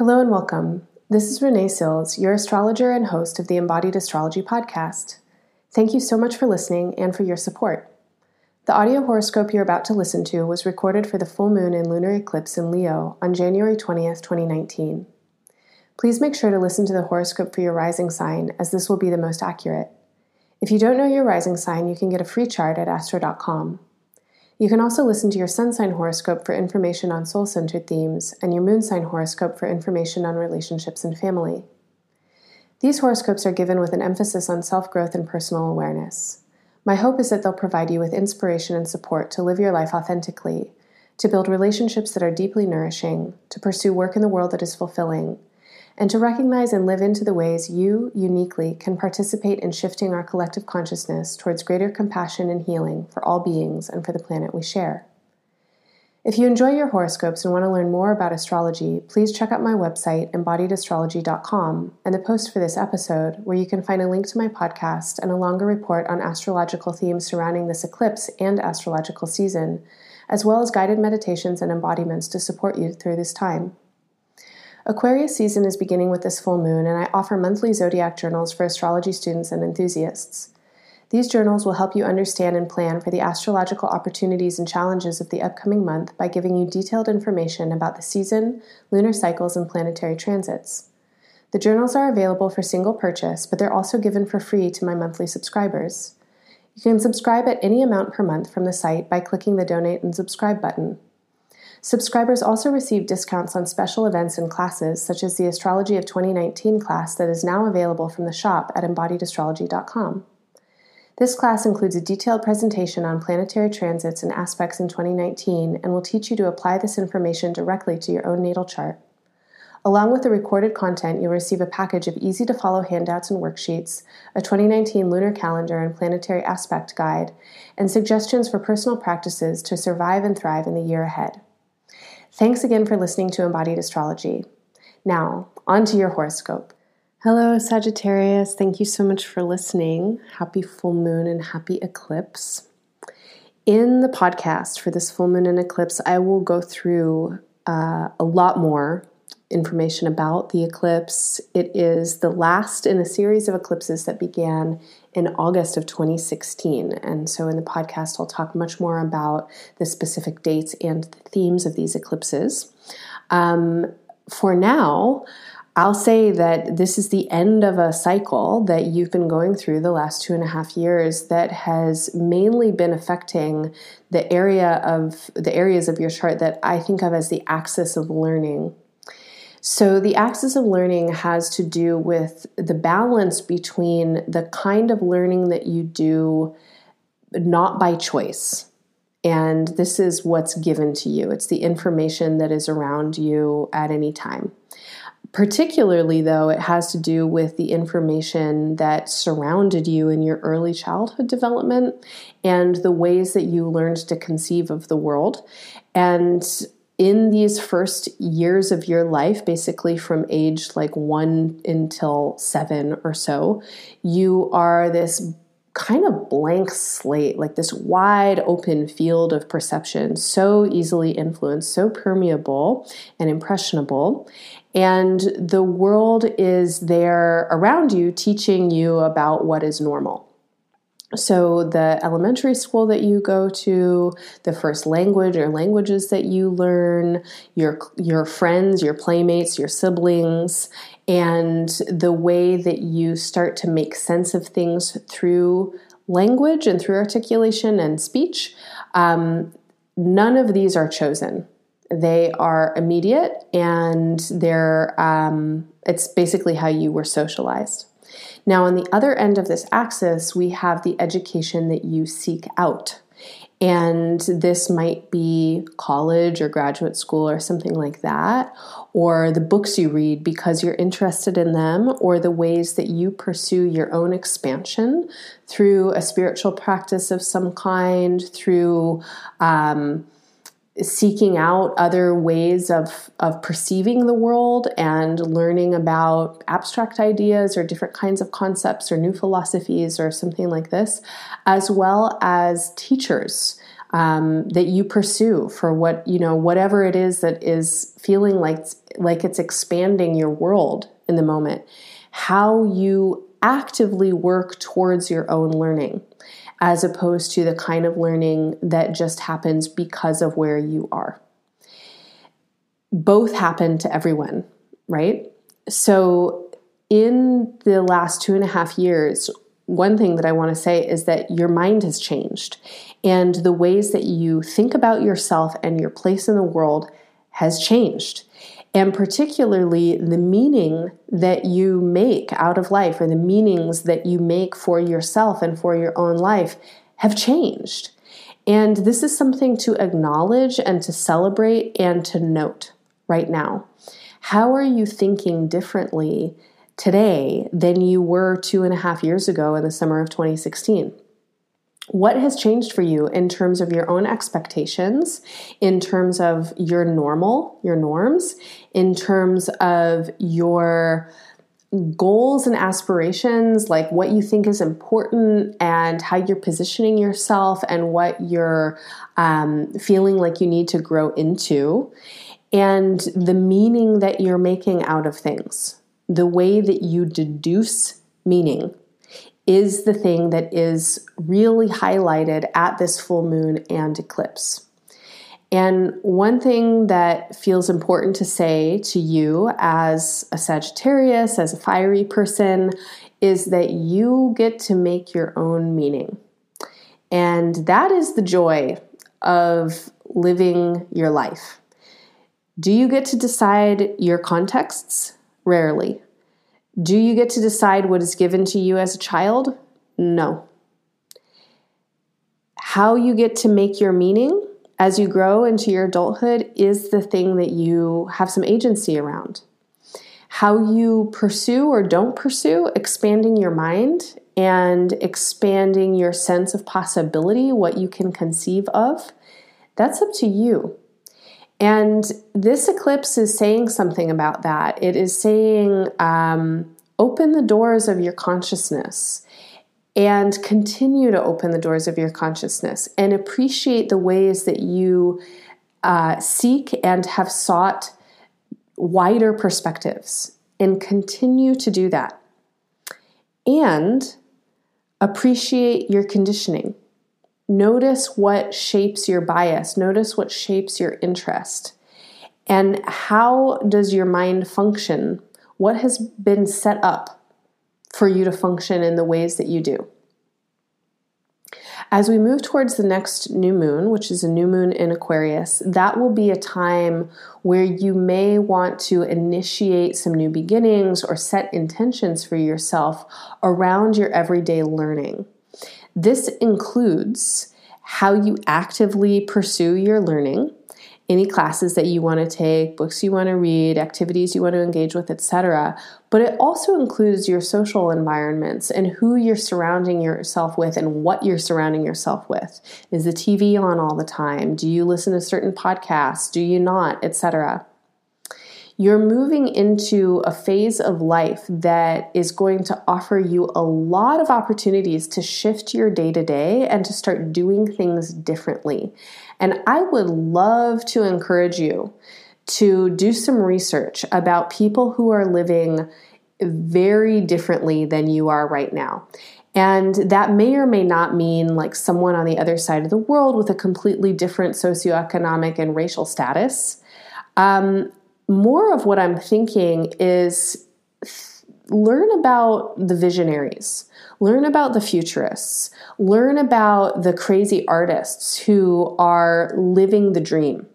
Hello and welcome. This is Renee Sills, your astrologer and host of the Embodied Astrology podcast. Thank you so much for listening and for your support. The audio horoscope you're about to listen to was recorded for the full moon and lunar eclipse in Leo on January 20th, 2019. Please make sure to listen to the horoscope for your rising sign, as this will be the most accurate. If you don't know your rising sign, you can get a free chart at astro.com. You can also listen to your sun sign horoscope for information on soul centered themes and your moon sign horoscope for information on relationships and family. These horoscopes are given with an emphasis on self growth and personal awareness. My hope is that they'll provide you with inspiration and support to live your life authentically, to build relationships that are deeply nourishing, to pursue work in the world that is fulfilling, and to recognize and live into the ways you uniquely can participate in shifting our collective consciousness towards greater compassion and healing for all beings and for the planet we share. If you enjoy your horoscopes and want to learn more about astrology, please check out my website, embodiedastrology.com, and the post for this episode, where you can find a link to my podcast and a longer report on astrological themes surrounding this eclipse and astrological season, as well as guided meditations and embodiments to support you through this time. Aquarius season is beginning with this full moon, and I offer monthly zodiac journals for astrology students and enthusiasts. These journals will help you understand and plan for the astrological opportunities and challenges of the upcoming month by giving you detailed information about the season, lunar cycles, and planetary transits. The journals are available for single purchase, but they're also given for free to my monthly subscribers. You can subscribe at any amount per month from the site by clicking the Donate and Subscribe button. Subscribers also receive discounts on special events and classes, such as the Astrology of 2019 class that is now available from the shop at embodiedastrology.com. This class includes a detailed presentation on planetary transits and aspects in 2019 and will teach you to apply this information directly to your own natal chart. Along with the recorded content, you'll receive a package of easy to follow handouts and worksheets, a 2019 lunar calendar and planetary aspect guide, and suggestions for personal practices to survive and thrive in the year ahead. Thanks again for listening to Embodied Astrology. Now, on to your horoscope. Hello, Sagittarius. Thank you so much for listening. Happy full moon and happy eclipse. In the podcast for this full moon and eclipse, I will go through uh, a lot more information about the eclipse. It is the last in a series of eclipses that began in August of 2016. And so in the podcast, I'll talk much more about the specific dates and the themes of these eclipses. Um, for now, I'll say that this is the end of a cycle that you've been going through the last two and a half years that has mainly been affecting the area of the areas of your chart that I think of as the axis of learning. So, the axis of learning has to do with the balance between the kind of learning that you do not by choice. And this is what's given to you. It's the information that is around you at any time. Particularly, though, it has to do with the information that surrounded you in your early childhood development and the ways that you learned to conceive of the world. And in these first years of your life, basically from age like one until seven or so, you are this kind of blank slate, like this wide open field of perception, so easily influenced, so permeable and impressionable. And the world is there around you teaching you about what is normal. So, the elementary school that you go to, the first language or languages that you learn, your, your friends, your playmates, your siblings, and the way that you start to make sense of things through language and through articulation and speech, um, none of these are chosen. They are immediate and they're, um, it's basically how you were socialized. Now, on the other end of this axis, we have the education that you seek out. And this might be college or graduate school or something like that, or the books you read because you're interested in them, or the ways that you pursue your own expansion through a spiritual practice of some kind, through um, seeking out other ways of, of perceiving the world and learning about abstract ideas or different kinds of concepts or new philosophies or something like this, as well as teachers. um, that you pursue for what you know whatever it is that is feeling like like it's expanding your world in the moment how you actively work towards your own learning as opposed to the kind of learning that just happens because of where you are both happen to everyone right so in the last two and a half years one thing that I want to say is that your mind has changed and the ways that you think about yourself and your place in the world has changed. And particularly the meaning that you make out of life or the meanings that you make for yourself and for your own life have changed. And this is something to acknowledge and to celebrate and to note right now. How are you thinking differently today than you were two and a half years ago in the summer of 2016? What has changed for you in terms of your own expectations, in terms of your normal, your norms, in terms of your goals and aspirations, like what you think is important and how you're positioning yourself and what you're um, feeling like you need to grow into, and the meaning that you're making out of things. The way that you deduce meaning is the thing that is really highlighted at this full moon and eclipse. And one thing that feels important to say to you as a Sagittarius, as a fiery person, is that you get to make your own meaning. And that is the joy of living your life. Do you get to decide your contexts? Rarely. Do you get to decide what is given to you as a child? No. How you get to make your meaning as you grow into your adulthood is the thing that you have some agency around. How you pursue or don't pursue expanding your mind and expanding your sense of possibility, what you can conceive of, that's up to you. And this eclipse is saying something about that. It is saying, um, open the doors of your consciousness and continue to open the doors of your consciousness and appreciate the ways that you uh, seek and have sought wider perspectives and continue to do that. And appreciate your conditioning. Notice what shapes your bias, notice what shapes your interest. And how does your mind function? What has been set up for you to function in the ways that you do? As we move towards the next new moon, which is a new moon in Aquarius, that will be a time where you may want to initiate some new beginnings or set intentions for yourself around your everyday learning. This includes how you actively pursue your learning, any classes that you want to take, books you want to read, activities you want to engage with, etc. But it also includes your social environments and who you're surrounding yourself with and what you're surrounding yourself with. Is the TV on all the time? Do you listen to certain podcasts? Do you not, etc you're moving into a phase of life that is going to offer you a lot of opportunities to shift your day to day and to start doing things differently. And I would love to encourage you to do some research about people who are living very differently than you are right now. And that may or may not mean like someone on the other side of the world with a completely different socioeconomic and racial status. Um, more of what I'm thinking is learn about the visionaries, learn about the futurists, learn about the crazy artists who are living the dream.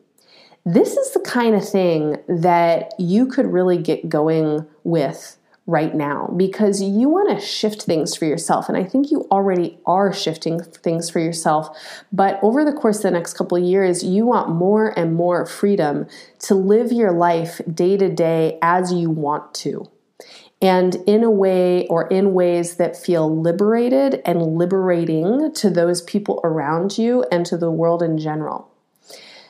This is the kind of thing that you could really get going with right now because you want to shift things for yourself. And i think you already are shifting things for yourself but over the course of the next couple of years you want more and more freedom to live your life day to day as you want to. And in a way or in ways that feel liberated and liberating to those people around you and to the world in general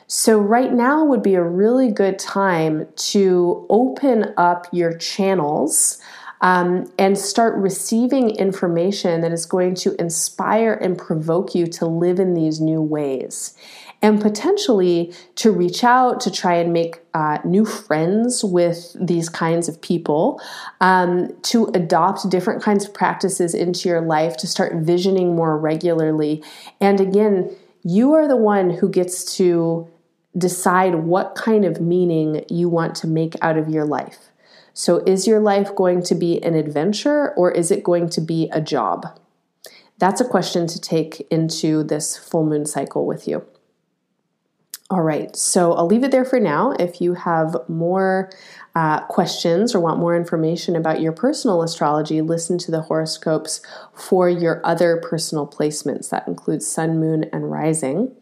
so, right now would be a really good time to open up your channels um, and start receiving information that is going to inspire and provoke you to live in these new ways and potentially to reach out to try and make uh, new friends with these kinds of people, um, to adopt different kinds of practices into your life, to start visioning more regularly. And again, you are the one who gets to decide what kind of meaning you want to make out of your life. So, is your life going to be an adventure or is it going to be a job? That's a question to take into this full moon cycle with you. All right, so I'll leave it there for now. If you have more uh, questions or want more information about your personal astrology, listen to the horoscopes for your other personal placements. That includes sun, moon, and rising.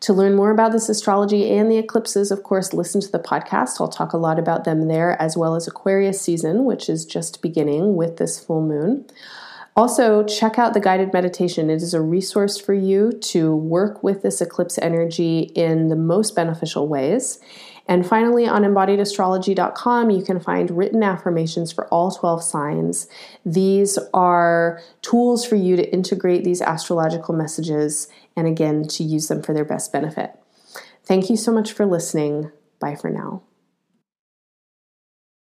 To learn more about this astrology and the eclipses, of course, listen to the podcast. I'll talk a lot about them there, as well as Aquarius season, which is just beginning with this full moon. Also, check out the guided meditation. It is a resource for you to work with this eclipse energy in the most beneficial ways. And finally, on embodiedastrology.com, you can find written affirmations for all 12 signs. These are tools for you to integrate these astrological messages and again, to use them for their best benefit. Thank you so much for listening. Bye for now.